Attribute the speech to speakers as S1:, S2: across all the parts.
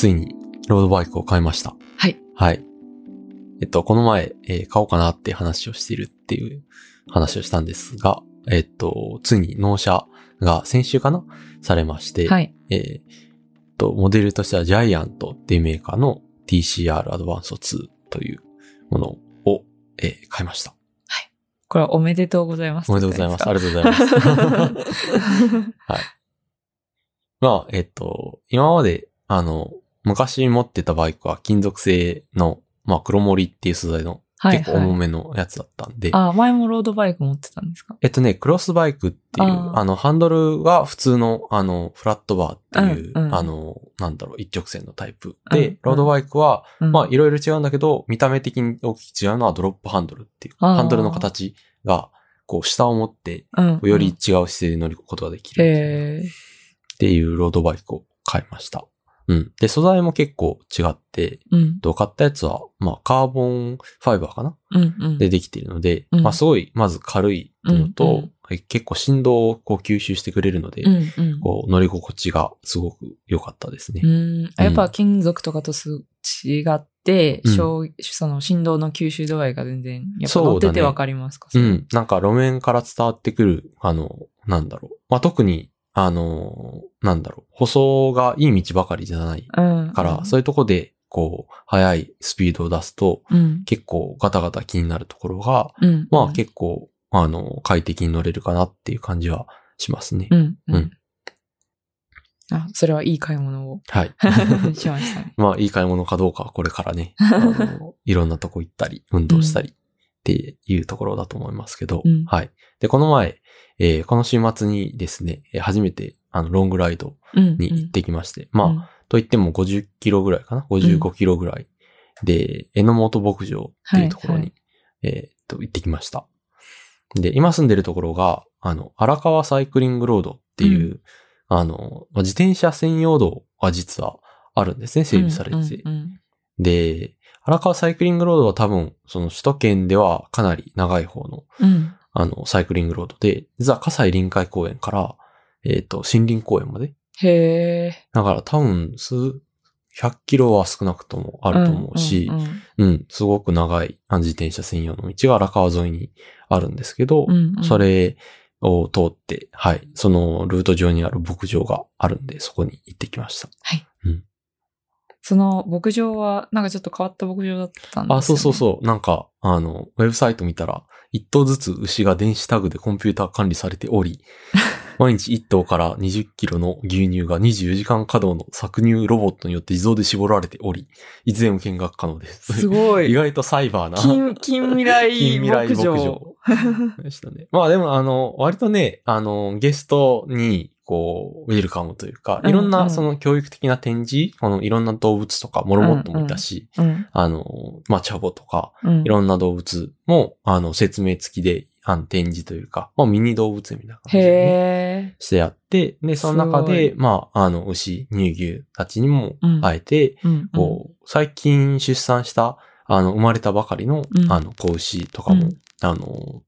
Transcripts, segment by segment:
S1: ついにロードバイクを買いました。
S2: はい。
S1: はい。えっと、この前、えー買おうかなって話をしているっていう話をしたんですが、えっと、ついに納車が先週かなされまして、
S2: はい。
S1: えーっと、モデルとしてはジャイアントっていうメーカーの TCR アドバンスト2というものを、えー買いました。
S2: これはおめでとうございます。
S1: おめでとうございます。あ
S2: り
S1: りがとうございます。はい。まあ、えっと、今まで、あの、昔持ってたバイクは金属製の、まあ、黒森っていう素材の
S2: はい、
S1: 結構重めのやつだったんで、
S2: あ、前もロードバイク持ってたんですか？
S1: えっとね、クロスバイクっていう、
S2: あ
S1: の、ハンドルが普通の、あの、フラットバーっていう、
S2: うんうん。
S1: あの、なんだろう、一直線のタイプ。で
S2: うんうん、
S1: ロードバイクは、
S2: うん。
S1: まあ、いろいろ違うんだけど、見た目的に大きく違うのはドロップハンドルっていう、ハンドルの形が、こう、下を持って、
S2: うん。
S1: より違う姿勢で乗ることができるっていうロードバイクを買いました。うん。で、素材も結構違って、
S2: うん。
S1: と買ったやつは、まあ、カーボンファイバーかな？
S2: うん。うん。
S1: でできているので、
S2: うん
S1: まあ、すごい、まず軽いのと、
S2: うんうん
S1: え結構振動をこう吸収してくれるので、
S2: うん。うん。
S1: こう乗り心地がすごく良かったですね。
S2: うん。あやっぱ金属とかとす違って、
S1: うん
S2: 衝その振動の吸収度合いが全然、やっぱ乗っててわかりますか？
S1: うん。なんか路面から伝わってくる、あの、なんだろう。まあ、特に、あの、なんだろう。舗装がいい道ばかりじゃない
S2: うん。
S1: から、そういうとこで、こう、速いスピードを出すと、
S2: うん。
S1: 結構ガタガタ気になるところが、
S2: うん。
S1: まあ結構、あの、快適に乗れるかなっていう感じはしますね。
S2: うん。う
S1: うんん。
S2: あ、それはいい買い物を
S1: はい。
S2: しましたね。
S1: まあいい買い物かどうかはこれからね、あの いろんなとこ行ったり、運動したりっていうところだと思いますけど、
S2: うん
S1: はい。で、この前、えーこの週末にですね、えー初めて、あの、ロングライド
S2: うん。
S1: に行ってきまして、まあ、
S2: うん
S1: といっても50キロぐらいかな ?55 キロぐらい。で、榎本牧場っていうところに、
S2: はい
S1: えーっと、行ってきました。で、今住んでるところが、あの、荒川サイクリングロードっていう、
S2: う
S1: あの、まあ自転車専用道が実はあるんですね、整備されてて。
S2: うんうん
S1: で、荒川サイクリングロードは多分、その首都圏ではかなり長い方の、
S2: うん。
S1: あの、サイクリングロードで、実は葛西臨海公園から、えーっと、森林公園まで
S2: へえ。
S1: だから多分、数、100キロは少なくともあると思うし、
S2: んん
S1: うん、すごく長いあ自転車専用の道が荒川沿いにあるんですけど、
S2: うんうん
S1: それを通って、はい、そのルート上にある牧場があるんで、そこに行ってきました。
S2: その牧場は、なんかちょっと変わった牧場だったんですよ、ね。
S1: あ、そうそうそう。なんか、あの、ウェブサイト見たら、一頭ずつ牛が電子タグでコンピューター管理されており、毎日1頭から20キロの牛乳が24時間稼働の搾乳ロボットによって自動で絞られており、いつでも見学可能です。
S2: すごい。
S1: 意外とサイバーな。
S2: 近、近未来
S1: 近未来。
S2: 牧場
S1: でしたね。まあでもあの、割とね、あの、ゲストに、こう、ウェルカムというか、いろんなんその教育的な展示、このいろんな動物とか、モルモットもいたし、
S2: うん。
S1: あの、まあ、チャボとか、
S2: うん。
S1: いろんな動物も、あの、説明付きで、あの、展示というか、まあ、ミニ動物園みたいな感じで、ね。してやって、で、その中で、
S2: す
S1: まあ、あの、牛、乳牛たちにも
S2: うん、
S1: 会えて、
S2: うん。
S1: こう、最近出産した、あの、生まれたばかりの、
S2: うん
S1: あの、子牛とかも、
S2: うん
S1: あの、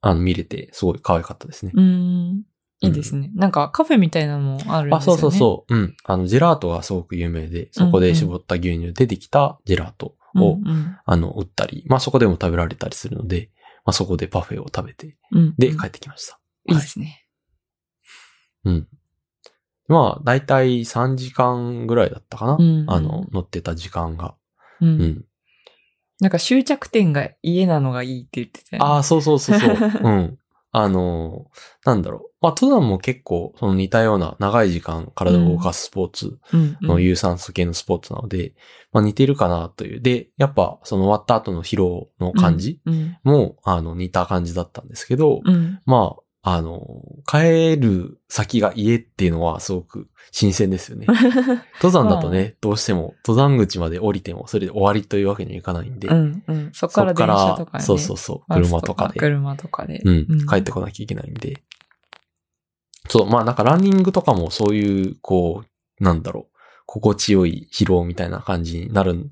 S1: あの、見れて、すごい可愛かったですね。
S2: うん。いいですね。なんかカフェみたいなのもあるんですよね。
S1: あ、そうそうそう。うん。あの、ジェラートがすごく有名で、そこで絞った牛乳でできたジェラートを、
S2: うんうん
S1: あの、売ったり、まあそこでも食べられたりするので、まあそこでパフェを食べて、
S2: うん。
S1: で、
S2: うん
S1: 帰ってきました。
S2: いいですね。
S1: うん。まあ、だいたい3時間ぐらいだったかな。
S2: うん
S1: あの、乗ってた時間が。
S2: う。
S1: うんん。
S2: なんか終着点が家なのがいいって言ってたよね。
S1: ああ、そうそうそうそう。うん。あの、なんだろう。まあ、登山も結構、その似たような長い時間体を動かすスポーツ
S2: うんうん
S1: の有酸素系のスポーツなので、まあ似てるかなという。で、やっぱその終わった後の疲労の感じ
S2: うん。
S1: も、あの、似た感じだったんですけど、
S2: うん。
S1: まあ、あの、帰る先が家っていうのはすごく新鮮ですよね。登山だとね、どうしても登山口まで降りてもそれで終わりというわけにはいかないんで、
S2: うん。うん。そこから電車とかね。
S1: そうそうそう、車とかで、
S2: 車とかで。
S1: うん、帰ってこなきゃいけないんで。そう、まあなんかランニングとかもそういう、こう、なんだろう、心地よい疲労みたいな感じになる、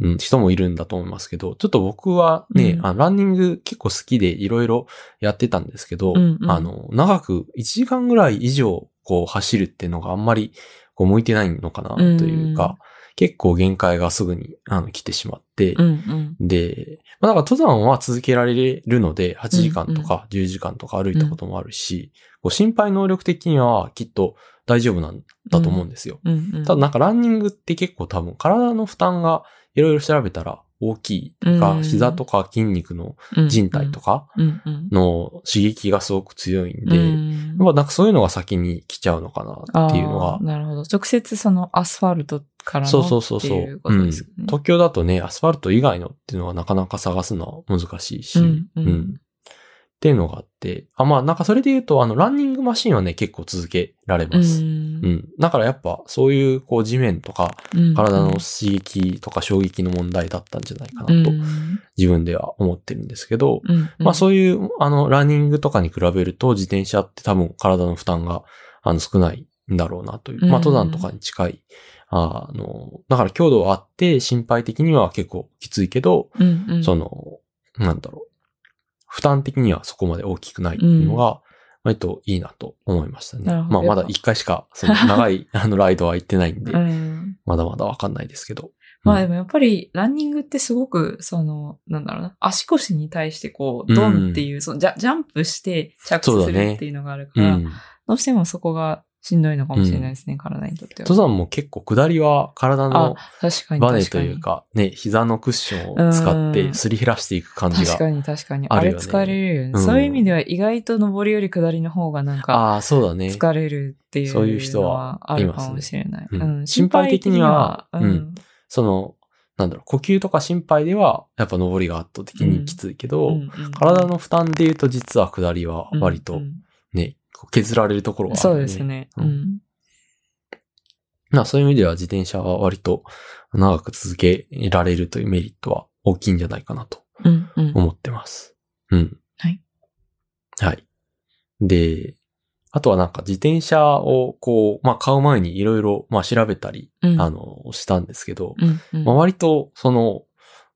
S1: うん、人もいるんだと思いますけど、ちょっと僕はね、
S2: うん。
S1: あのランニング結構好きでいろいろやってたんですけど、
S2: うんうん。
S1: あの、長く1時間ぐらい以上こう走るっていうのがあんまりこう向いてないのかなというか、結構限界がすぐにあの来てしまって、
S2: うんうん。
S1: で、まあ、だから登山は続けられるので、8時間とか10時間とか歩いたこともあるし、こう心肺能力的にはきっと大丈夫なんだと思うんですよ。
S2: うんうん。
S1: ただなんかランニングって結構多分体の負担がいろいろ調べたら大きいとか、
S2: うん
S1: 膝とか筋肉の人体とか
S2: うんうん。
S1: の刺激がすごく強いんで、
S2: うん
S1: やっぱなんかそういうのが先に来ちゃうのかなっていうのが
S2: なるほど。直接そのアスファルトからの
S1: そうそうそうそう。
S2: っていうことですよね。
S1: うん。東京だとね、アスファルト以外のっていうのはなかなか探すのは難しいし、
S2: うんうん
S1: っていうのがあって、あ、まあなんかそれで言うと、あの、ランニングマシンはね、結構続けられます。
S2: う
S1: うん。
S2: ん
S1: だからやっぱ、そういう、こう、地面とか、
S2: うん
S1: 体の刺激とか衝撃の問題だったんじゃないかなと、
S2: うん
S1: 自分では思ってるんですけど、
S2: うん
S1: まあそういう、あの、ランニングとかに比べると、自転車って多分体の負担が、あの、少ないんだろうなという。まあ
S2: うん
S1: 登山とかに近い。あの、だから強度はあって、心配的には結構きついけど、
S2: うんうん
S1: その、なんだろう。負担的にはそこまで大きくないっていうのが、割といいなと思いましたね。まあまだ一回しか、その 長い あのライドは行ってないんで、
S2: うん。
S1: まだまだわかんないですけど。
S2: まあで
S1: うん。
S2: もやっぱりランニングってすごく、その、なんだろうな、足腰に対してこう、ドンっていう、そのジャジャンプして着地するっていうのがあるから、
S1: うん。
S2: どうしてもそこがしんどいのかもしれないですね、体にとっては。
S1: 登山も結構下りは体の
S2: あ、確かに
S1: バネ。というか、ね、膝のクッションを使っ
S2: うん
S1: てすり減らしていく感じが。
S2: 確かに確かに。あれ疲れるよね、
S1: うん
S2: そういう意味では意外と上りより下りの方がなんか
S1: ああ、そうだね。
S2: 疲れるっていう
S1: そういう人
S2: の
S1: は
S2: はあるかもしれない。
S1: 心配的には
S2: 心配的には
S1: その、なんだろう、呼吸とか心配では、やっぱ登りが圧倒的にきついけど、
S2: うんうんうん
S1: 体の負担で言うと実は下りは割と
S2: うん
S1: ね、削られるところがある、
S2: そうです。ね。
S1: う
S2: うんん。
S1: まあそういう意味では自転車は割と長く続けられるというメリットは大きいんじゃないかなと
S2: うんうん
S1: 思ってます。うん。
S2: はい。
S1: はい。で、あとはなんか自転車をこう、まあ買う前にいろいろまあ調べたり、
S2: うん
S1: あの、したんですけど、
S2: うんうん
S1: まあ、割とその、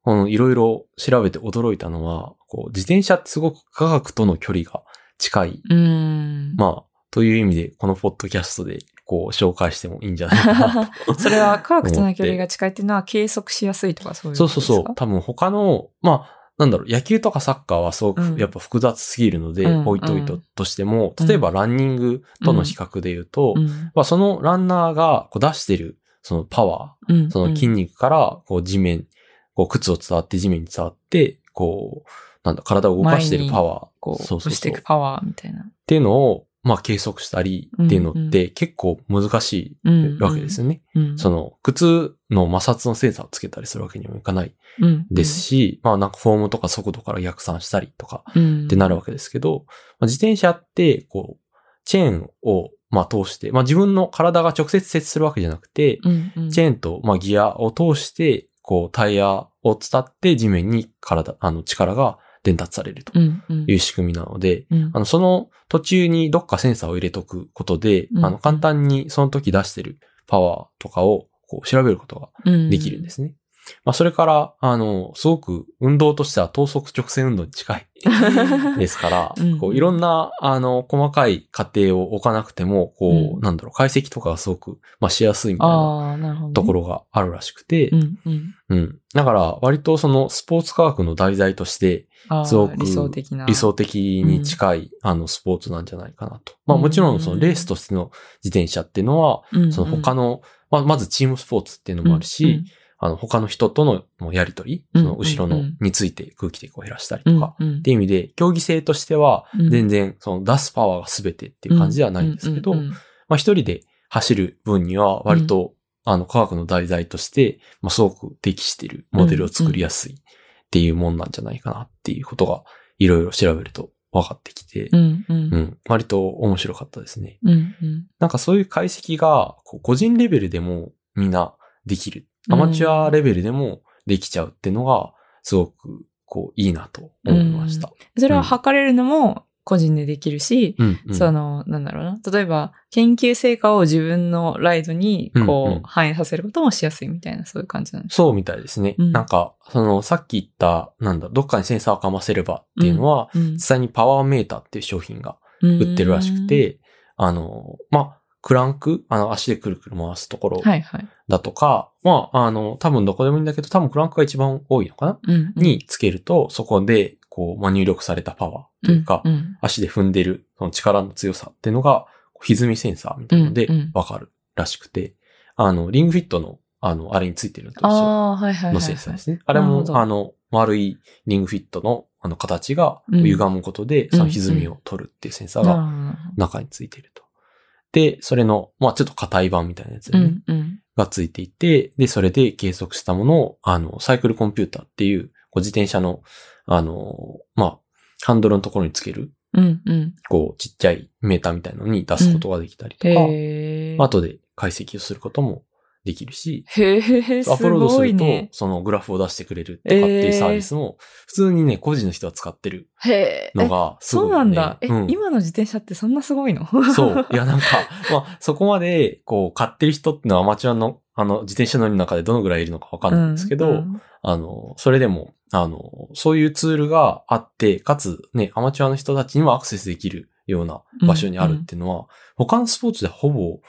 S1: うんいろいろ調べて驚いたのは、こう、自転車ってすごく科学との距離が近い。
S2: うん。
S1: まあ、という意味で、このポッドキャストで、こう、紹介してもいいんじゃないかなと。
S2: それは科学との距離が近いっていうのは計測しやすいとかそういう
S1: そう
S2: ことですか？
S1: そうそう。多分他の、まあ、なんだろう、野球とかサッカーはすごく
S2: うん
S1: やっぱ複雑すぎるので、
S2: うん
S1: 置いといたとしても、
S2: うん
S1: 例えばランニングとの比較で言うと、
S2: うん
S1: まあそのランナーがこう出してるそのパワー、
S2: うん
S1: その筋肉から、こう地面、こう靴を伝わって地面に伝わって、こう、なんだ、体を動かしてるパワー。
S2: こう、
S1: そうそうそう。
S2: 押してい
S1: っ
S2: くパワーみたいな。
S1: ていうのを、まあ計測したりっていうのって結構難しいわけですよね。
S2: うん。
S1: その、靴の摩擦のセンサーをつけたりするわけにもいかない
S2: うん
S1: ですし、まあなんかフォームとか速度から逆算したりとか
S2: うん
S1: ってなるわけですけど、まあ、自転車って、こう、チェーンを、まあ通して、まあ自分の体が直接接するわけじゃなくて、
S2: うんうん
S1: チェーンと、まあ、ギアを通して、こう、タイヤを伝って地面に体、あの、力が伝達されると
S2: うんうん。
S1: いう仕組みなので、
S2: うん。
S1: あの、その途中にどっかセンサーを入れとくことで、
S2: うん。
S1: あの、簡単にその時出してるパワーとかを、こう、調べることができるんですね。まあ、それから、あの、すごく運動としては等速直線運動に近い ですから、
S2: うん
S1: こういろんな、あの、細かい過程を置かなくても、こう、
S2: うん
S1: なんだろう、解析とかがすごく、まあ、しやすいみたいな。ところがあるらしくて、
S2: うんうん。
S1: うん。だから、割とそのスポーツ科学の題材として、
S2: あ
S1: すごく
S2: あ理想的な。
S1: 理想的に近い、あの、スポーツなんじゃないかなと。まあもちろん、そのレースとしての自転車っていうのは、
S2: うんうん、
S1: その他の、まあまずチームスポーツっていうのもあるし、あの、他の人とのもうやりとり、
S2: うん
S1: その後ろのについて空気抵抗を減らしたり
S2: うん、
S1: とか、っていう意味で、競技性としては、
S2: うん。
S1: 全然、その出すパワーが全てっていう感じではないんですけど、まあ一人で走る分には割と、あの科学の題材として、まあすごく適しているモデルを作りやすいっていうもんなんじゃないかなっていうことがいろいろ調べると分かってきて、
S2: うんうん。
S1: うん、割と面白かったですね。
S2: うんうん。
S1: なんかそういう解析が個人レベルでもみんなできる。アマチュアレベルでもできちゃうっていうのがすごくこういいなと思いました。
S2: それは測れるのも個人でできるし、
S1: うん、うん。
S2: その、なんだろうな。例えば、研究成果を自分のライドに、こう、
S1: うん。うん
S2: 反映させることもしやすいみたいな、そういう感じなんです
S1: そうみたいですね。
S2: うん。
S1: なんか、その、さっき言った、なんだ、どっかにセンサーをかませればっていうのは、
S2: うん。
S1: 実際にパワーメーターっていう商品が売ってるらしく、て、あの、まあ、クランク、あの、足でくるくる回すところ
S2: はいはい。
S1: だとか、まあ、あの、多分どこでもいいんだけど、多分クランクが一番多いのかな、
S2: うん。
S1: につけると、そこで、こう、まあ、入力されたパワーというか、
S2: うんうん
S1: 足で踏んでる、その力の強さっていうのが、歪みセンサーみたいなので
S2: うんうん、
S1: わかるらしくて、あの、リングフィットの、あの、あれについてるのと一緒
S2: ああ、はいはいはいはい。
S1: のセンサーですね。あれも、あの、丸いリングフィットの、あの、形が
S2: うん
S1: 歪むことで、その歪みを取るっていうセンサーが中についていると。で、それの、まあちょっと硬い版みたいなやつね、
S2: うんうん。
S1: がついていて、で、それで計測したものを、あの、サイクルコンピューターっていう、こう自転車の、あの、まあ、ハンドルのところにつける、
S2: うんうん。
S1: こう、ちっちゃいメーターみたいなのに出すことができたりとか、
S2: へえ。
S1: 後で解析をすることもできるし、
S2: へえ、す
S1: アップロードすると。そのグラフを出してくれるとかっていうサービスも、普通にね、個人の人は使ってる。のがすごい、ね。
S2: そうなんだ。え、
S1: うん
S2: 今の自転車ってそんなすごいの？
S1: そう。いや、なんか、まあ、そこまで、こう、買ってる人っていうのはアマチュアの、あの、自転車乗りの中でどのぐらいいるのかわかんないんですけど、
S2: うん
S1: あの、それでも、あの、そういうツールがあって、かつね、アマチュアの人たちにもアクセスできるような場所にあるっていうのは、他のスポーツでほぼ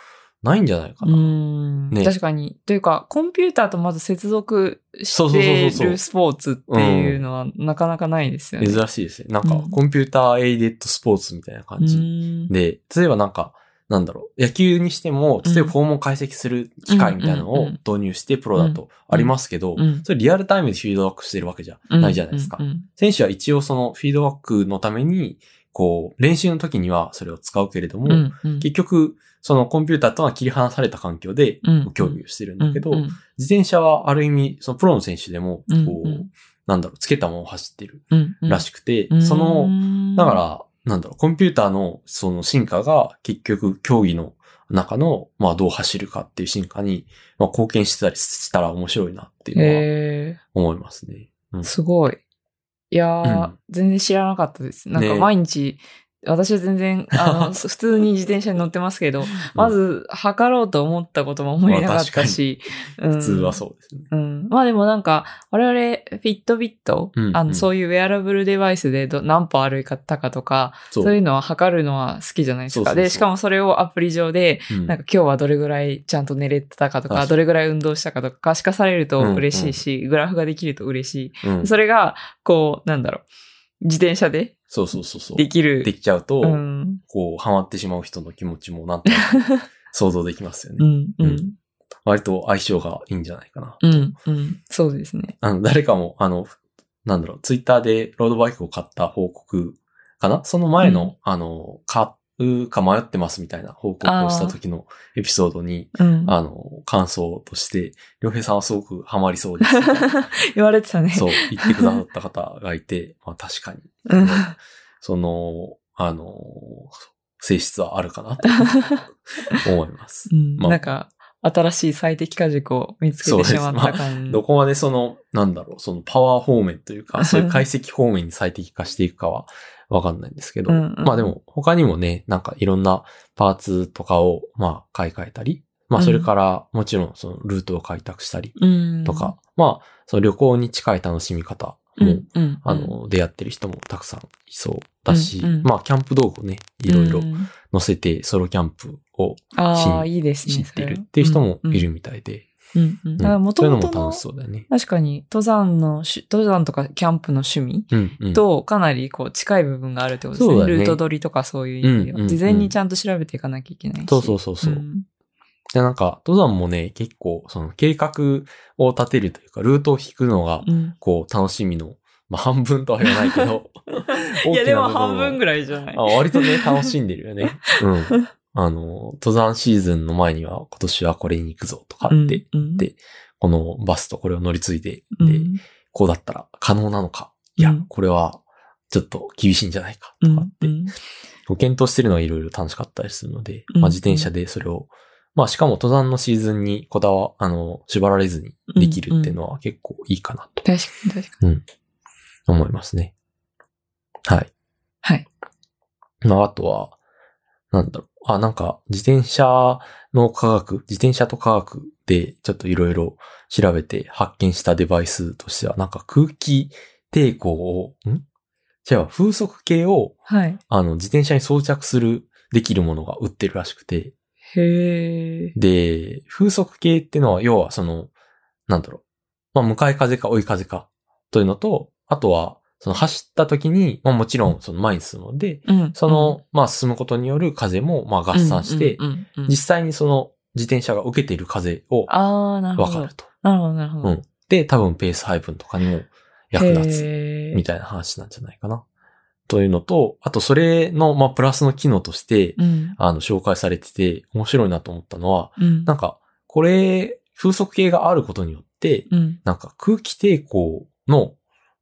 S1: ないんじゃないか
S2: う
S1: な。
S2: ん
S1: ね
S2: 確かに。というか、コンピューターとまず接続してるスポーツっていうのはなかなかないですよね。
S1: 珍しいですね。なんか
S2: う、ん
S1: コンピューターエイデッドスポーツみたいな感じ。
S2: うん
S1: で、例えばなんか、なんだろう、野球にしても、例えば
S2: うん
S1: 訪問解析する機械みたいなのを
S2: うんうんうん
S1: 導入してプロだとありますけど
S2: うん、
S1: それリアルタイムでフィードバックしてるわけじゃないじゃないですか
S2: うん。うん
S1: 選手は一応そのフィードバックのために、こう、練習の時にはそれを使うけれども、
S2: うんうん。
S1: 結局、そのコンピューターとは切り離された環境で
S2: うん
S1: 競技をしてるんだけど、
S2: うん
S1: 自転車はある意味、そのプロの選手でも、
S2: うん
S1: こう、
S2: うん
S1: なんだろう、つけたまま走ってる
S2: うんうん。
S1: らしくて、
S2: うん。
S1: その、
S2: うん
S1: だから、なんだろう、コンピューターのその進化が結局競技の中の、まあどう走るかっていう進化に、まあ貢献してたりしたら面白いなっていうのは
S2: へ
S1: 思いますね。うん。
S2: ーすごい。いやー、
S1: うん
S2: 全然知らなかったです。なんか
S1: ね
S2: 毎日、私は全然、あの、普通に自転車に乗ってますけど、まず測ろうと思ったことも思いなかったし、うん。
S1: 普通はそうですね。
S2: うん。まあでもなんか、我々、フィットビット、あの、
S1: うんうん
S2: そういうウェアラブルデバイスでど何歩歩いたかとか、
S1: そ
S2: そういうのは測るのは好きじゃないですか。
S1: そうそうそう。
S2: で、しかもそれをアプリ上で、
S1: うん。
S2: なんか今日はどれぐらいちゃんと寝れてたかとか、どれぐらい運動したかとか可視化されると嬉しいし、グラフができると嬉しい。
S1: うん。
S2: それが、こう、なんだろう、自転車で
S1: そうそうそうそう。
S2: できる。
S1: できちゃうと、
S2: うん。
S1: こう、ハマってしまう人の気持ちもなんとなく 想像できますよね。
S2: うん、う
S1: うんん。割と相性がいいんじゃないかな。
S2: うん、うん。そうですね。
S1: あの、誰かも、あの、なんだろう、ツイッターでロードバイクを買った報告かな？その前の、
S2: うん
S1: あの、買うか迷ってますみたいな報告をした時のエピソードに、
S2: うん。
S1: あの、感想として、りょうへいさんはすごくハマりそうです。
S2: 言われてたね。
S1: そう、言ってくださった方がいて、まあ確かに、
S2: うん。
S1: その、あの、性質はあるかなと 思います。
S2: うん
S1: まあ
S2: なんか、新しい最適化軸を見つけてしまった感
S1: どこまでその、なんだろう、そのパワー方面というか、そういう解析方面に最適化していくかはわかんないんですけど、
S2: うんうん。
S1: まあでも他にもね、なんかいろんなパーツとかを、まあ買い替えたり、まあそれからもちろんそのルートを開拓したり
S2: うん。
S1: とか、まあその旅行に近い楽しみ方も、
S2: うん、うん。
S1: あの、出会ってる人もたくさんいそうだし、
S2: うんうん。
S1: まあキャンプ道具をね、いろいろ
S2: うん。
S1: 載せてソロキャンプを
S2: ああ、いいですね。
S1: 知ってるっていう人もいるみたいで。
S2: うんうん。
S1: うん
S2: だから
S1: も楽しそうだよね。
S2: 確かに、登山のし、登山とかキャンプの趣味
S1: うんうん
S2: とかなりこう近い部分があるってことですね。
S1: そうだね
S2: ルート取りとかそういう意味では。
S1: うんうんうん
S2: 事前にちゃんと調べていかなきゃいけないし。
S1: そうそうそうそう。
S2: ん
S1: で、なんか、登山もね、結構、その計画を立てるというか、ルートを引くのが、
S2: うん。
S1: こう、楽しみの、まあ、半分とは言わないけど、
S2: いや、でも半分ぐ。
S1: らい
S2: じゃない？
S1: あ。割とね、楽しんでるよね。うん。あの、登山シーズンの前には、今年はこれに行くぞとかって、
S2: うん
S1: でこのバスとこれを乗り継いで、で、
S2: うん
S1: こうだったら可能なのか？いや、
S2: うん
S1: これは、ちょっと厳しいんじゃないか。
S2: うん
S1: とかって、こう検討してるのはいろいろ楽しかったりするので、
S2: うん
S1: まあ自転車でそれを、まあしかも登山のシーズンにこだわ、あの、縛られずにできるっていうのは結構いいかなと
S2: 確かに確かに。
S1: 思いますね。はい。
S2: はい。
S1: まああとは、なんだろう。あ、なんか自転車の科学、自転車と科学でちょっといろいろ調べて発見したデバイスとしては、なんか空気抵抗を、ん？じゃあ風速計を
S2: はい。
S1: あの、自転車に装着する、できるものが売ってるらしくて、
S2: へえ。
S1: で、風速計ってのは、要はその、なんだろう。まあ、向かい風か追い風かというのと、あとは、その走った時に、まあもちろんその前に進むので、
S2: うん。
S1: その、まあ進むことによる風も、まあ合算して、実際にその自転車が受けている風を
S2: ああ、なるほど。
S1: わかると。
S2: なるほど、なるほど。
S1: うん。で、多分ペース配分とかにも役立つみたいな話なんじゃないかな。というのと、あとそれの、まあプラスの機能として、
S2: うん。
S1: あの、紹介されてて面白いなと思ったのは、
S2: うん。
S1: なんか、これ、風速計があることによって、
S2: うん。
S1: なんか空気抵抗の、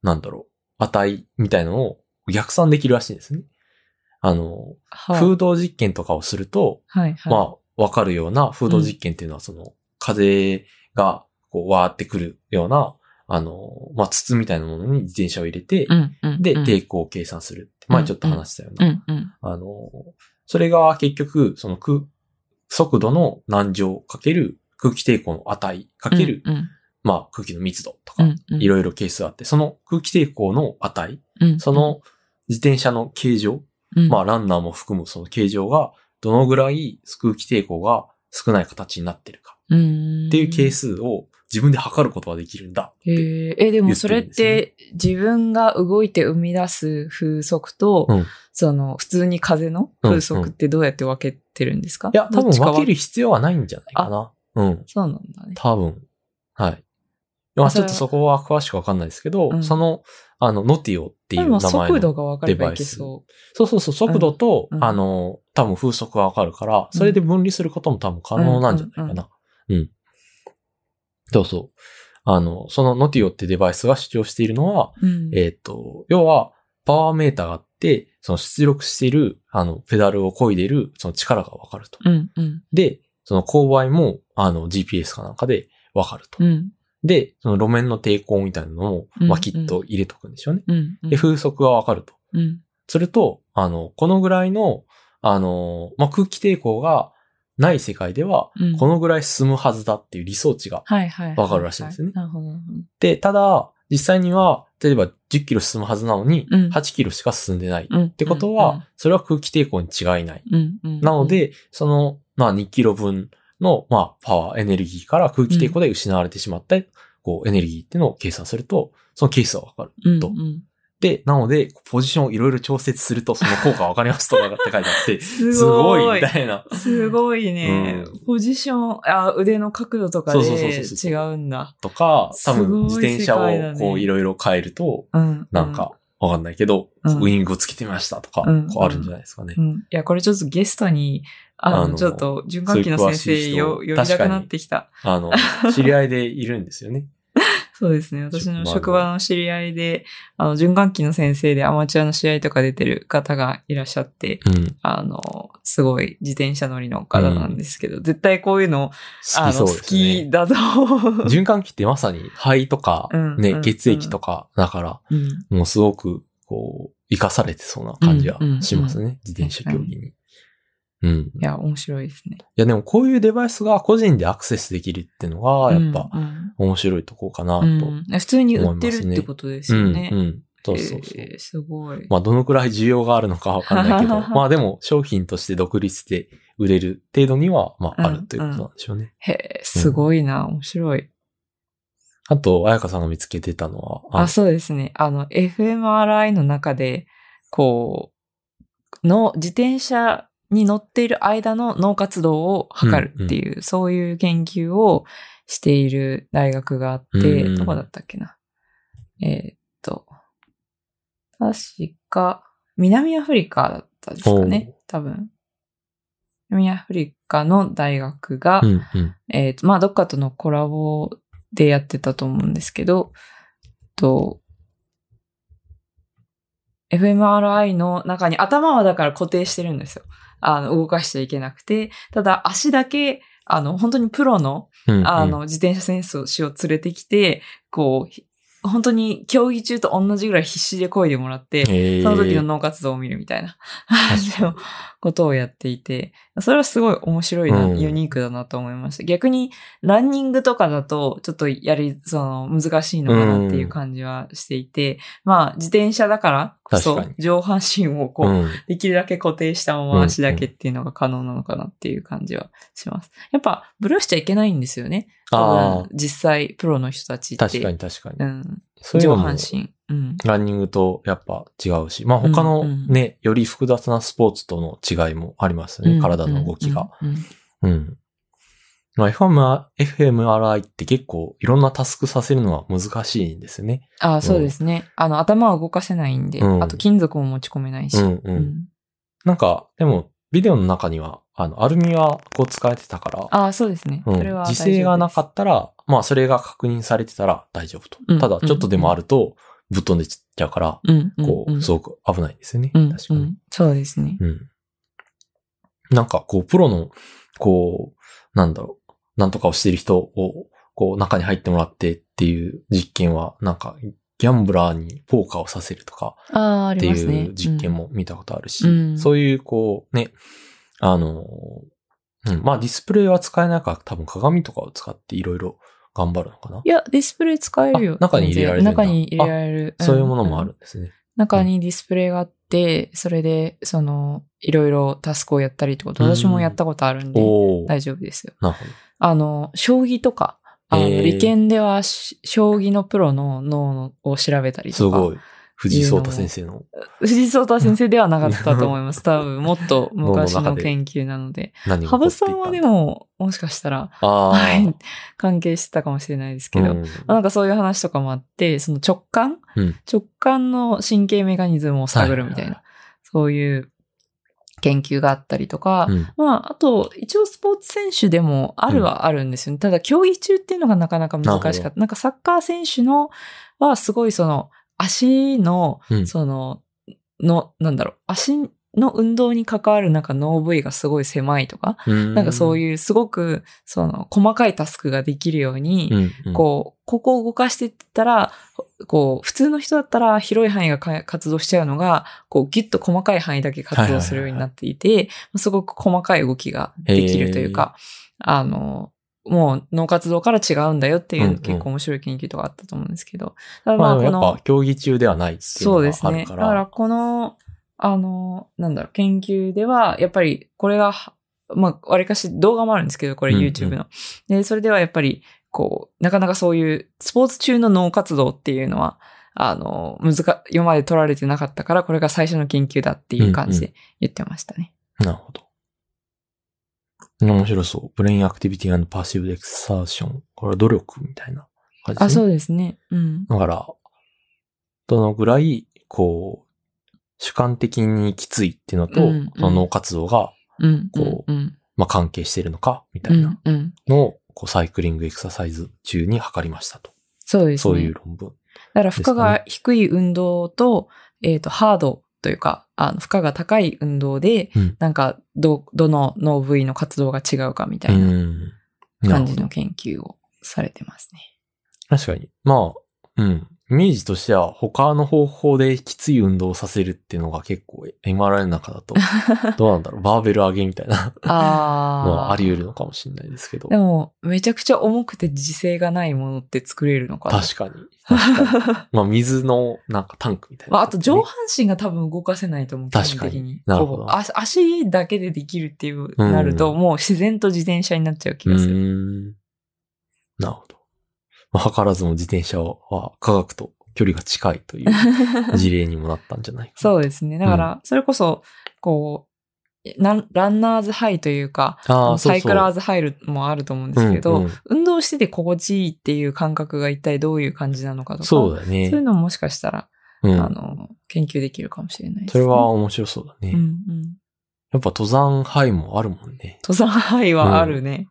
S1: なんだろう、値みたいなのを逆算できるらしいんですね。あの、
S2: は
S1: 風洞実験とかをすると、
S2: はい、はい。
S1: まあ、わかるような風洞実験っていうのは、その、風が、こう、わーってくるような、あの、まあ、筒みたいなものに自転車を入れて、
S2: うん、うん。
S1: で、
S2: うん
S1: 抵抗を計算するって。前ちょっと話したような。
S2: うん、うん。
S1: あの、それが結局、その空、速度の難乗かける空気抵抗の値かける、
S2: うん、
S1: まあ、空気の密度とか、
S2: うん。うん
S1: いろいろ係数あって、その空気抵抗の値、
S2: うん。
S1: その自転車の形状、
S2: うん、
S1: まあランナーも含むその形状が、どのぐらい空気抵抗が少ない形になってるか
S2: うん。
S1: っていう係数を自分で測ることができるんだ。
S2: へえ、え、でもそれって自分が動いて生み出す風速と、
S1: うん
S2: その普通に風の風速ってどうやって分けてるんですか、
S1: いや、多分
S2: どっちかは
S1: 分ける必要はないんじゃないかな。うん。
S2: そうなんだね。
S1: 多分。はい。まあちょっとそこは詳しくわかんないですけど、
S2: うん
S1: その、あの、ノティオっていう名前の。
S2: 速度が分かればいけそ
S1: そうそうそう、速度と、
S2: うん
S1: あの、多分風速がわかるから、それで分離することも多分可能なんじゃないかな。うん。そうそう。あの、そのノティオってデバイスが主張しているのは。えっ、と、要は、パワーメーターがあって、その出力している、あの、ペダルを漕いでいる、その力がわかると。
S2: うん、うん。
S1: で、その勾配も、あの、GPS かなんかでわかると。
S2: うん。
S1: で、その路面の抵抗みたいなのも、
S2: うん
S1: まあ、きっと入れとくんでしょうね。
S2: うん。うん
S1: で、風速がわかると。
S2: うん。
S1: すると、あの、このぐらいの、あの、まあ、空気抵抗がない世界では、
S2: うん
S1: このぐらい進むはずだっていう理想値が。わかるらしいんですよねで、ただ、実際には、例えば10キロ進むはずなのに、
S2: うん
S1: 8キロしか進んでない。
S2: うん。っ
S1: ってことは、、それは空気抵抗に違いない。なの、で、その、まあ、2キロ分の、まあ、パワー、エネルギーから空気抵抗で失われてしまった、こう、エネルギーっていうのを計算すると、そのケースはわかる。
S2: うん、
S1: と
S2: うん。
S1: で、なので、ポジションをいろいろ調節すると、その効果がわかりますとかって書いてあって、
S2: す
S1: すごい
S2: ごい
S1: みたいな。
S2: すごいね。
S1: うん
S2: ポジション、あ、腕の角度とかで
S1: そうそうそうそうそう
S2: 違うんだ。
S1: とか、多分自転車をこういろいろ変えると、
S2: うん。
S1: なんか、わかんないけど、
S2: うん
S1: ウイングをつけてみましたとか、
S2: うん
S1: こうあるんじゃないですかね。
S2: うん。うん。いや、これちょっとゲストに、あの、ちょっと、循環器の先生よ、呼びたくなってきた。
S1: あの、知り合いでいるんですよね。
S2: そうですね。私の
S1: 職場の
S2: 知り合いで、あの、循環器の先生でアマチュアの試合とか出てる方がいらっしゃって、
S1: うん。
S2: あの、すごい自転車乗りの方なんですけど、絶対こういうの、あの、
S1: 好きそうです
S2: 好
S1: ね。
S2: きだと。
S1: 循環器ってまさに肺とか、ね、
S2: うんうん
S1: 血液とか、だから、
S2: うん。
S1: もうすごく、こう、活かされてそうな感じはしますね。自転車競技に。うん。
S2: いや、面白いですね。
S1: いや、でもこういうデバイスが個人でアクセスできるっていうのが、やっぱ
S2: うんうん
S1: 面白いとこかなと。
S2: う
S1: うん
S2: ん、普通に売ってるってことですよね。
S1: うん。そうそうそう。
S2: えーすごい。
S1: まあ、どのくらい需要があるのかわかんないけど、まあでも商品として独立で売れる程度には、まああるということなんでしょうね。
S2: へえ、すごいな、面白い。
S1: あと、彩香さんが見つけてたのは、
S2: あ、そうですね。あの、FMRI の中で、こう、の自転車に乗っている間の脳活動を測るっていう、そういう研究をしている大学があって、
S1: うん
S2: どこだったっけな。えーっと、確か、南アフリカだったですかね。多分。南アフリカの大学が、
S1: うんうん。
S2: えっ、と、まあ、どっかとのコラボでやってたと思うんですけど、と、FMRI の中に頭はだから固定してるんですよ。あの、動かしちゃいけなくて、ただ足だけ、あの、本当にプロの、
S1: うんうん。
S2: あの、自転車選手を連れてきて、こうひ、本当に競技中と同じぐらい必死で漕いでもらって、その時の脳活動を見るみたいな ことをやっていて、それはすごい面白いな、
S1: うん。
S2: ユニークだなと思いました。逆に、ランニングとかだと、ちょっとやり、その、難しいのかなっていう感じはしていて、まあ、自転車だからそ
S1: 確かに
S2: 上半身をこう、
S1: うん。
S2: できるだけ固定したまま足だけっていうのが可能なのかなっていう感じはします。やっぱ、ブルーしちゃいけないんですよね。多
S1: あ
S2: 分実際、プロの人たちって。
S1: あ、確かに確かに。
S2: うん。上半身。うん。
S1: ランニングとやっぱ違うし、まあ他の
S2: うんうん
S1: ね、より複雑なスポーツとの違いもありますね。体の動きが。
S2: うん。うんうん
S1: うん。まあ FMR FMRI って結構いろんなタスクさせるのは難しいんですよね。
S2: ああ、そうですね。あの、頭は動かせないんで、
S1: うん
S2: あと金属も持ち込めないし。
S1: うんうん。なんか、でも、ビデオの中には、あの、アルミはこう使えてたから、
S2: ああ、そうですね。
S1: うん
S2: それは、
S1: 時勢がなかったら、まあそれが確認されてたら大丈夫と。
S2: うん
S1: ただ、ちょっとでもあると、ぶっ飛んでっちゃうから、
S2: うん、うん。
S1: こう、
S2: うん
S1: すごく危ないですよね。
S2: うん
S1: 確かに。
S2: うんそうですね。
S1: うん。なんか、こう、プロの、こう、なんだろう、なんとかをしてる人を、こう、中に入ってもらってっていう実験は、なんか、ギャンブラーにポーカーをさせるとか
S2: ああ、あ
S1: って。いう実験も見たことあるし、
S2: うん
S1: そういう、こう、ね、あの、うん、まあディスプレイは使えないから多分鏡とかを使っていろいろ頑張るのかな。
S2: いや、ディスプレイ使えるよ
S1: あ。中に入れられる
S2: 中に入れられる。
S1: そういうものもあ
S2: ん
S1: るんですね。
S2: 中にディスプレイがあって、それで、その、いろいろタスクをやったりってこと、私もやったことあるんで、大丈夫ですよ。あの、将棋とか、あの、理研ではし、将棋のプロの脳を調べたりとか。
S1: すごい。藤井聡太先生の。
S2: 藤井聡太先生ではなかったと思います。多分、もっと昔
S1: 脳の
S2: 研究なので。羽生さんはでも、もしかしたら、はい、関係してたかもしれないですけど、
S1: うん
S2: まあなんかそういう話とかもあって、その直感、
S1: うん
S2: 直感の神経メカニズムを探るみたいな、そういう研究があったりとか、
S1: うん
S2: まあ、あと、一応スポーツ選手でもあるはあるんですよね。ただ、競技中っていうのがなかなか難しかった。なんかサッカー選手のはすごいその、足の、
S1: うん。
S2: その、の、なんだろう、足の運動に関わるなんか脳部位がすごい狭いとか、なんかそう
S1: う
S2: いうすごく、その、細かいタスクができるように、
S1: ん、うん、
S2: こう、ここを動かしていったら、こう、普通の人だったら広い範囲がか活動しちゃうのが、こう、ギュッと細かい範囲だけ活動するようになっていて、すごく細かい動きができるというか、あの、もう脳活動から違うんだよってい
S1: うんう
S2: うん結構面白い研究とかあったと思うんですけど。まあ、
S1: まあ、やっぱ、競技中ではないっていう
S2: そうですね。
S1: のがあるか。
S2: だからら、この、あの、なんだろう、研究では、やっぱり、これが、まあ、わりかし動画もあるんですけど、これ
S1: うんうん
S2: YouTube の。で、それではやっぱり、こう、なかなかそういう、スポーツ中の脳活動っていうのは、あの、難か、今まで取られてなかったから、これが最初の研究だっていう感じで言ってましたね。
S1: なるほど。面白そう。 brain activity perceived exertion。これは努力みたいな感じですね。
S2: あ、そうですね。うん。
S1: だから、どのぐらい、こう、主観的にきついっていうのと、
S2: うんうん
S1: その脳活動が、
S2: うん。
S1: こ
S2: うん。うん。
S1: まあ、関係しているのか、みた
S2: う。
S1: いなん
S2: うん。
S1: のを、こう、サイクリングエクササイズ中に測りましたと。
S2: そうですね。
S1: そういう論文。
S2: だから負荷が低い運動と、えっ、と、ハードというか、あの、負荷が高い運動で、
S1: うん
S2: なんか、ど、どの脳部位の活動が違うかみたいな感じの研究をされてますね。
S1: 確かに。まあ、うん。イメージとしては他の方法できつい運動をさせるっていうのが結構 MRI の中だと、どうなんだろう、バーベル上げみたいなの
S2: ああ。
S1: はあり得るのかもしれないですけど。
S2: でも、めちゃくちゃ重くて自制がないものって作れるのかな？
S1: 確かに。確かに。まあ、水のなんかタンクみたいな、
S2: まあ、あと上半身が多分動かせないと思う。
S1: 確かに。なるほど
S2: 足足だけでできるっていう、なると、
S1: うん
S2: もう自然と自転車になっちゃう気
S1: う
S2: がする。
S1: なるほど。まあ、図らずも自転車は科学と距離が近いという 事例にもなったんじゃないかな。
S2: そうですね。だから、それこそ、こう、なんランナーズハイというか。サイクラーズハイもあると思うんですけど、
S1: うんうん
S2: 運動してて心地いいっていう感覚が一体どういう感じなのかとか、
S1: そうだね。
S2: そういうのももしかしたら、
S1: うん。
S2: あの、研究できるかもしれないです、ね。
S1: それは面白そうだね。
S2: うんうん。
S1: やっぱ登山範囲もあるもんね。
S2: 登山ハイはあるね。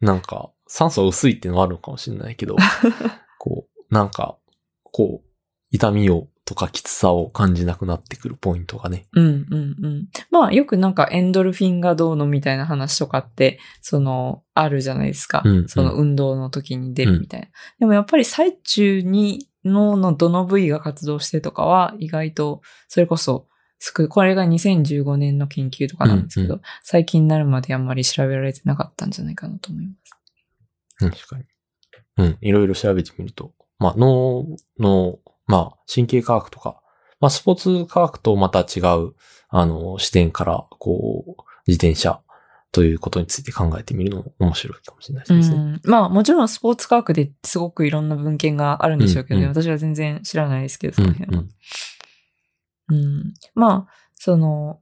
S1: うん。なんか、酸素薄いっていうのはあるのかもしれないけど、こう、なんか、こう、痛みをとかきつさを感じなくなってくるポイントがね。
S2: うんうんうん。まあよくなんかエンドルフィンがどうのみたいな話とかって、その、あるじゃないですか。
S1: うんうん
S2: その運動の時に出るみたいな。でもやっぱり最中に脳のどの部位が活動してとかは意外と、それこそ、すく、これが2015年の研究とかなんですけど、
S1: うん
S2: 最近になるまであんまり調べられてなかったんじゃないかなと思います。
S1: 確かに。うん。いろいろ調べてみると、まあ、脳の、まあ、神経科学とか、まあ、スポーツ科学とまた違う、あの、視点から、こう、自転車ということについて考えてみるのも面白いかもしれないですね。
S2: うん、まあもちろんスポーツ科学ですごくいろんな文献があるんでしょうけどね、
S1: うんうん
S2: 私は全然知らないですけど、そ
S1: うん
S2: の辺は。うんまあ、その、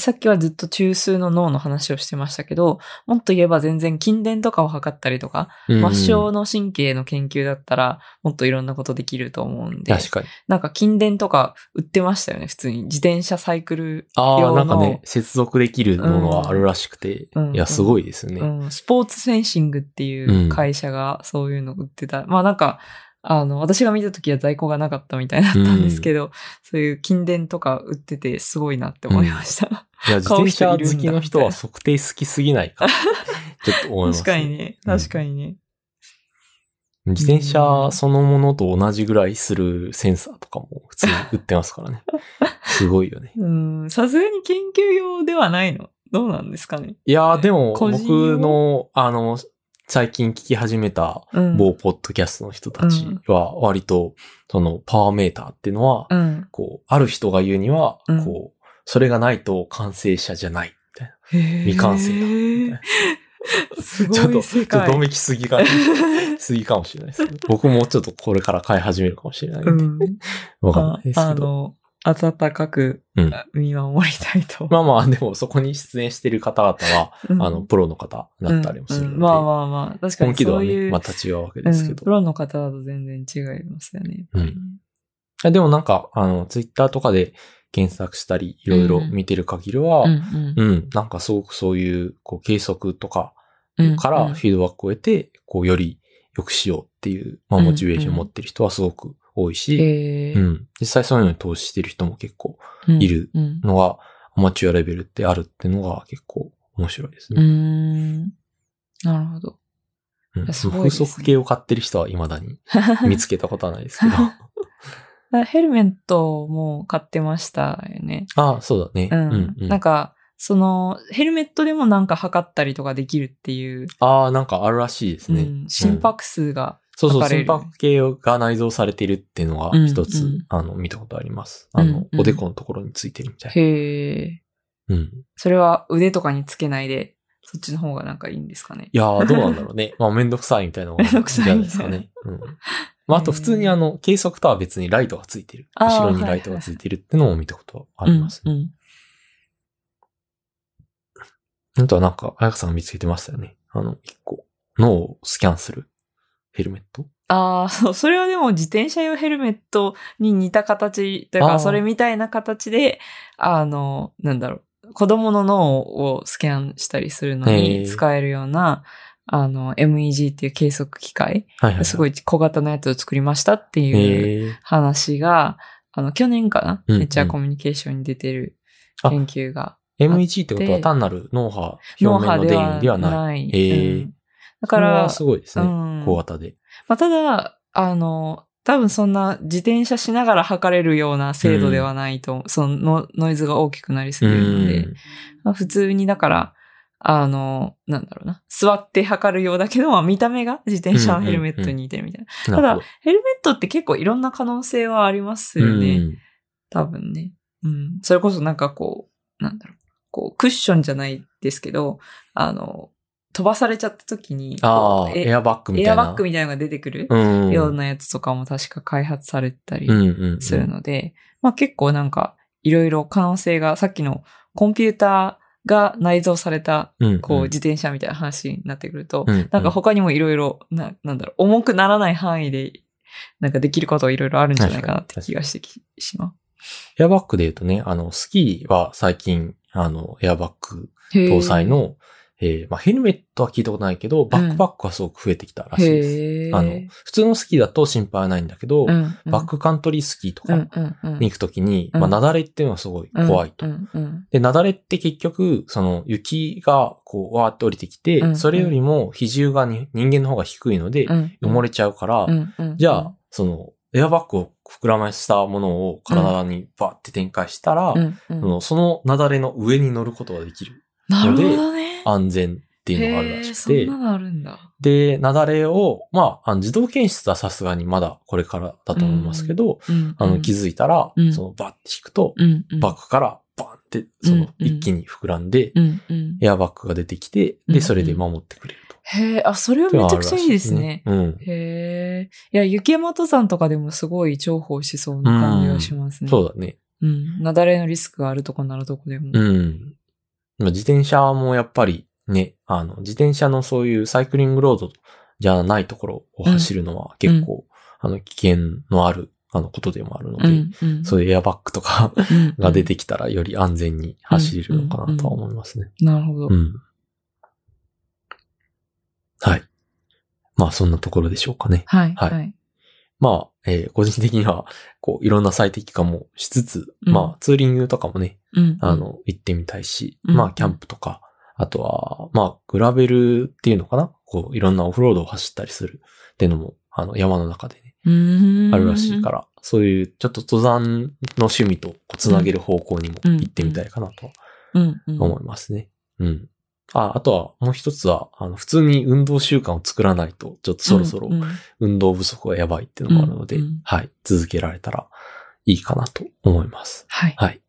S2: さっきはずっと中枢の脳の話をしてましたけど、もっと言えば全然筋電とかを測ったりとか、
S1: うん
S2: 末梢の神経の研究だったら、もっといろんなことできると思うんで、
S1: 確かに。
S2: なんか筋電とか売ってましたよね、普通に。自転車サイクル
S1: ああ、
S2: 用の
S1: なんかね、接続できるものはあるらしくて、
S2: うん
S1: いや、すごいですよね。
S2: うん、スポーツセンシングっていう会社がそういうの売ってた。まあなんか、あの、私が見た時は在庫がなかったみたいだったんですけど、そういう筋電とか売っててすごいなって思いました。
S1: いや、自転車好きの人は測定好きすぎないか。ちょっと思います、
S2: 確かにね。確かにね。
S1: 自転車そのものと同じぐらいするセンサーとかも普通に売ってますからね。すごいよね。
S2: うん、さすがに研究用ではないの？どうなんですかね？
S1: いやー、でも僕の、あの、最近聞き始めた
S2: うん。
S1: 某ポッドキャストの人たちは割と、そのパワーメーターっていうのは、
S2: うん。
S1: こう、ある人が言うには、
S2: うん
S1: こう、それがないと完成者じゃない、みたいな。未完成だみたいな。
S2: す
S1: ちょっと。ちょっとどめきすぎが、すぎかもしれないですけど。僕もちょっとこれから買い始めるかもしれないんで。
S2: うん。
S1: わかんないですけど。
S2: ああの、温かく
S1: うん。
S2: 見守りたいと。
S1: まあまあ、でもそこに出演してる方々は、
S2: うん。
S1: あの、プロの方だったりもするので、
S2: うん。うんまあまあまあ、確かに
S1: 本気度はね、
S2: そういう、
S1: また違うわけですけど。
S2: うん。プロの方だと全然違いますよね。
S1: うん。あでもなんか、あの、ツイッターとかで検索したり、いろいろ見てる限りは、
S2: う
S1: うん、
S2: ん。
S1: なんかすごくそういう、こう、計測とか
S2: うん。
S1: から
S2: うん
S1: フィードバックを得て、こう、より良くしようっていう、まあ、
S2: うん
S1: モチベーションを持ってる人はすごく多いし、
S2: えー
S1: うん。実際そういうのに投資してる人も結構
S2: うん
S1: いる
S2: うん。
S1: のが、アマチュアレベルってあるっていうのが結構面白いです
S2: う
S1: ね。
S2: ん。なるほど。
S1: うん
S2: すね
S1: 風速計を買ってる人は未だに 見つけたことはないですけど。
S2: ヘルメットも買ってましたよね。
S1: ああ、そうだね。
S2: うん。
S1: うん
S2: なんか、その、ヘルメットでもなんか測ったりとかできるっていう、
S1: ああ、なんかあるらしいですね。
S2: うん心
S1: うん
S2: 拍数が、
S1: そうそう、心拍計が内蔵されているっていうのが
S2: うん
S1: 一つ、
S2: うん
S1: あの、見たことあります。あの、
S2: うんうん
S1: おでこのところについてるみたい
S2: へえ。
S1: な。うん。
S2: それは腕とかにつけないで、そっちの方がなんかいいんですかね？
S1: いやー、どうなんだろうね。まあ、めんどくさいみたいなのが
S2: めんどくさい
S1: じゃないですかね。うん。まあ、あと普通にあの、計測とは別にライトがついてる。後ろにライトがついてるってのも見たことありますね。
S2: うんうん
S1: あとはなんか、あやかさんが見つけてましたよね。あの、一個、脳をスキャンするヘルメット？
S2: ああ、そう、それはでも自転車用ヘルメットに似た形というか、
S1: あー
S2: それみたいな形で、あの、なんだろう、子供の脳をスキャンしたりするの
S1: へ
S2: に
S1: ー
S2: 使えるような、あの、MEG っていう計測機械、
S1: はいはい。
S2: すご
S1: い。
S2: い小型のやつを作りましたっていう話が、あの、去年かな、
S1: うん
S2: めっちゃコミュニケーションに出てる
S1: あ
S2: 研究が。
S1: MEG ってことは単なる脳波表面の電位ではない。
S2: い。
S1: へー
S2: うんだから
S1: すごいですね。
S2: うん
S1: 小型で。
S2: まあ、ただ、あの、多分そんな自転車しながら測れるような精度ではないと、そのノノイズが大きくなりすぎるので、まあ、普通にだから、あの、なんだろうな、座って測るようだけど、まあ見た目が自転車のヘルメットに似てるみたいな。
S1: うん。
S2: ただヘルメットって結構いろんな可能性はありますよね。
S1: うん
S2: 多分ね。うん。それこそなんかこう、なんだろう。こう、クッションじゃないですけど、あの、飛ばされちゃった時に、
S1: あエアバッグみたいな。
S2: エアバッグみたいなのが出てくる？
S1: うん。
S2: ようなやつとかも確か開発されてたり
S1: うんうんうん。
S2: するので、まあ結構なんか、いろいろ可能性が、さっきのコンピューターが内蔵された、こう、自転車みたいな話になってくると、
S1: うんうん
S2: なんか他にもいろいろ、な、なんだろう、重くならない範囲で、なんかできることがいろいろあるんじゃないかなって気がしてきしま
S1: エアバッグで言うとね、あの、スキーは最近、あの、エアバッグ搭載。の、えーまあ、ヘルメットは聞いたことないけど、バックパックはすごく増えてきたらしいです。
S2: へー。
S1: あの、普通のスキーだと心配はないんだけど、
S2: うんうん。
S1: バックカントリースキーとか
S2: うんうんうん。
S1: に行くときに、
S2: うん。
S1: まあ、雪崩っていうのはすごい怖いと。
S2: うんうん。
S1: で、雪崩って結局、その雪がこう、わーって降りてきて、
S2: うん
S1: それよりも比重がに人間の方が低いので、
S2: うん
S1: 埋もれちゃうから、
S2: うんうん
S1: じゃあ、その、エアバッグを膨らましたものを体にバーって展開したら、
S2: うんうん。
S1: その雪崩の上に乗ることができる。
S2: なるほどね。
S1: 安全っていうのがあるらしく
S2: へ
S1: て
S2: ーそんなのあるんだ。
S1: で、雪崩を、まあ、あの自動検出はさすがにまだこれからだと思いますけど、
S2: うん。
S1: あの気づいたら、
S2: うん
S1: そのバッて引くと、
S2: うん、うん。
S1: バッグからバーンって、その
S2: うん
S1: 一気に膨らんで、
S2: うん、うん。
S1: エアバッグが出てきて、
S2: うん
S1: で、それで守ってくれると。
S2: へえ、あ、それはめちゃくちゃいいですね。
S1: うん。
S2: へえ。いや、雪山登山とかでもすごい重宝しそうな感じがしますね。
S1: そうだね。
S2: うん。雪崩のリスクがあるとこならどこでも。
S1: うん。まあ自転車もやっぱりね、あの、自転車のそういうサイクリングロードじゃないところを走るのは結構、あの、危険のある、あの、ことでもあるので、
S2: うん、うん。
S1: そういうエアバッグとか
S2: うん
S1: が出てきたらより安全に走れるのかなとは思いますね。
S2: なるほど。
S1: うん。はい。まあそんなところでしょうかね。
S2: はい。
S1: はい
S2: はい。
S1: まあ、えー個人的には、こう、いろんな最適化もしつつ、
S2: うん
S1: まあ、ツーリングとかもね、
S2: うん。
S1: あ、の、行ってみたいし、
S2: うん
S1: まあ、キャンプとか、あとは、まあ、グラベルっていうのかなこう、いろんなオフロードを走ったりするっていうのも、あの、山の中でね、
S2: うん。
S1: あるらしいから、そういう、ちょっと登山の趣味とこうつなげる方向にも行ってみたいかなと。思いますね。うん。あ、あとは、もう一つは、あの、普通に運動習慣を作らないと、ちょっとそろそろ
S2: うんうん
S1: 運動不足がやばいっていうのもあるので、
S2: うんうん
S1: はい、続けられたらいいかなと思います。
S2: はい。
S1: はい。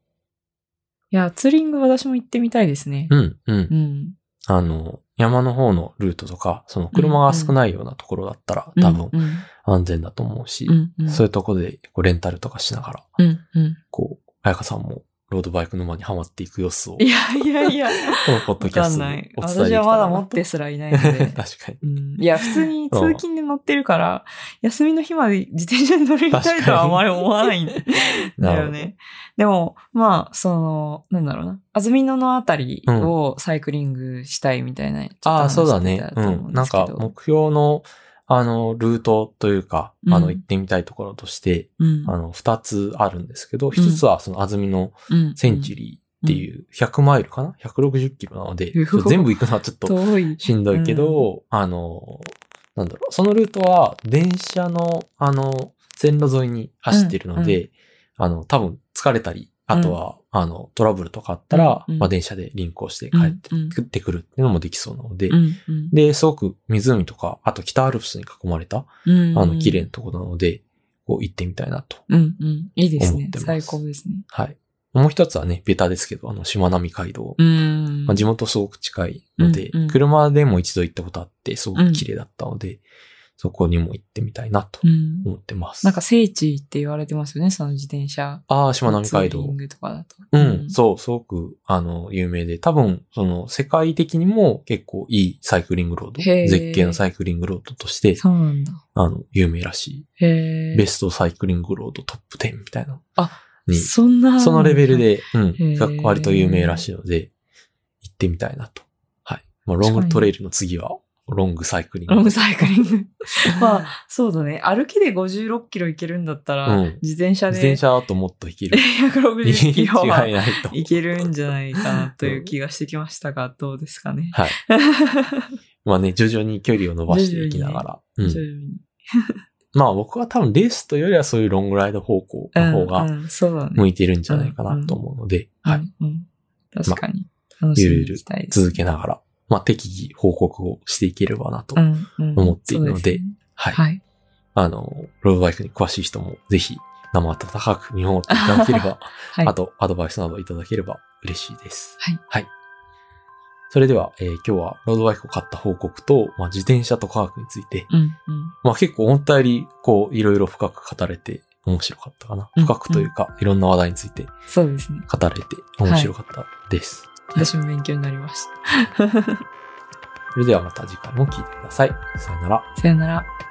S2: いや、ツーリング私も行ってみたいですね。
S1: うん、うん。
S2: うん。
S1: あの、山の方のルートとか、その車が少ないようなところだったら、多分
S2: うん、
S1: 安全だと思うし、
S2: うん、うん。
S1: そういうところでこうレンタルとかしながら、
S2: うん、うん。
S1: こう、彩香さんもロードバイク沼にハマっていく様子を、
S2: いやいやいや。
S1: このポッド
S2: わ
S1: キャスト
S2: かんない。
S1: でお伝えできた
S2: 私はまだ持ってすらいないので。
S1: 確かに。
S2: うんいや、普通に通勤で乗ってるから、休みの日まで自転車に乗りたいとはあまり思わないんだよね。でも、まあ、その、なんだろうな。安曇野のあたりをサイクリングしたいみたいな。ちょっと
S1: ああ、そうだねうん。なんか、目標の、あの、ルートというか、あの、
S2: うん
S1: 行ってみたいところとして、
S2: うん。
S1: あの、二つあるんですけど、一つはその安曇野
S2: うん。
S1: センチュリーっていう100マイルかな ?160 キロなので、全部行くのはちょっと。しんどいけど、あの、なんだろう、そのルートは電車の、あの、線路沿いに走ってるので、
S2: う
S1: あの、多分疲れたり、あとは、あの、トラブルとかあったら、
S2: うんうん
S1: まあ電車でリンクをして帰ってってくるっていうのもできそうなので、
S2: うんうん
S1: で、すごく湖とか、あと北アルプスに囲まれた、
S2: うん
S1: あの、綺麗なところなので、こう行ってみたいなと。
S2: うんうん。いいですね最高ですね。
S1: はい。もう一つはね、ベタですけど、あの、しまなみ海道。
S2: うん。
S1: まあ、地元すごく近いので、
S2: うんうん
S1: 車でも一度行ったことあって、すごく綺麗だったので、そこにも行ってみたいなと
S2: うん。
S1: 思ってます。
S2: なんか聖地って言われてますよね、その自転車。
S1: ああ、しまなみ海道
S2: とかだと。
S1: うん、そう、すごく、あの、有名で、多分、その、世界的にも結構いいサイクリングロード、
S2: へー
S1: 絶景のサイクリングロードとして、
S2: そうなんだ。
S1: あの、有名らし
S2: へ
S1: い。ベストサイクリングロードトップ10みたいな。
S2: あ
S1: に、
S2: そんな。
S1: そのレベル。で、うん割と有名らしいので、行ってみたいなと。はい。まあ、ロングトレイルの次は、ロングサイクリング。
S2: ロングサイクリング。まあ、そうだね。歩きで56キロ行けるんだったら、
S1: うん
S2: 自転車で
S1: 自転車だともっと行ける。
S2: 160キロは
S1: 違いないと。
S2: いけるんじゃないかなという気がしてきましたが、どうですかね。
S1: はい。まあね、徐々に距離を伸ばしていきながら。うん
S2: 徐々に
S1: まあ僕は多分レースというよりはそういうロングライド方向の方が。向いてるんじゃないかなと思うので、はい。
S2: 確かに。楽しみにしたいです。
S1: 続けながら、まあ適宜報告をしていければなと。
S2: うんうん
S1: 思っているのではい。
S2: はい。
S1: あの、ロードバイクに詳しい人もぜひ生温かく見守っていただければ、
S2: はい。
S1: あとアドバイスなどいただければ嬉しいです。
S2: はい。
S1: はい。それでは、えー今日はロードバイクを買った報告と、まあ、自転車と科学について、
S2: うんうん。
S1: まあ結構思ったより、こう、いろいろ深く語れて面白かったかな。
S2: うん
S1: 深くというか、いろんな話題について
S2: そうですね。
S1: 語れて面白かったです。
S2: 私も勉強になりました。
S1: それではまた次回も聞いてください。さよなら。
S2: さよなら。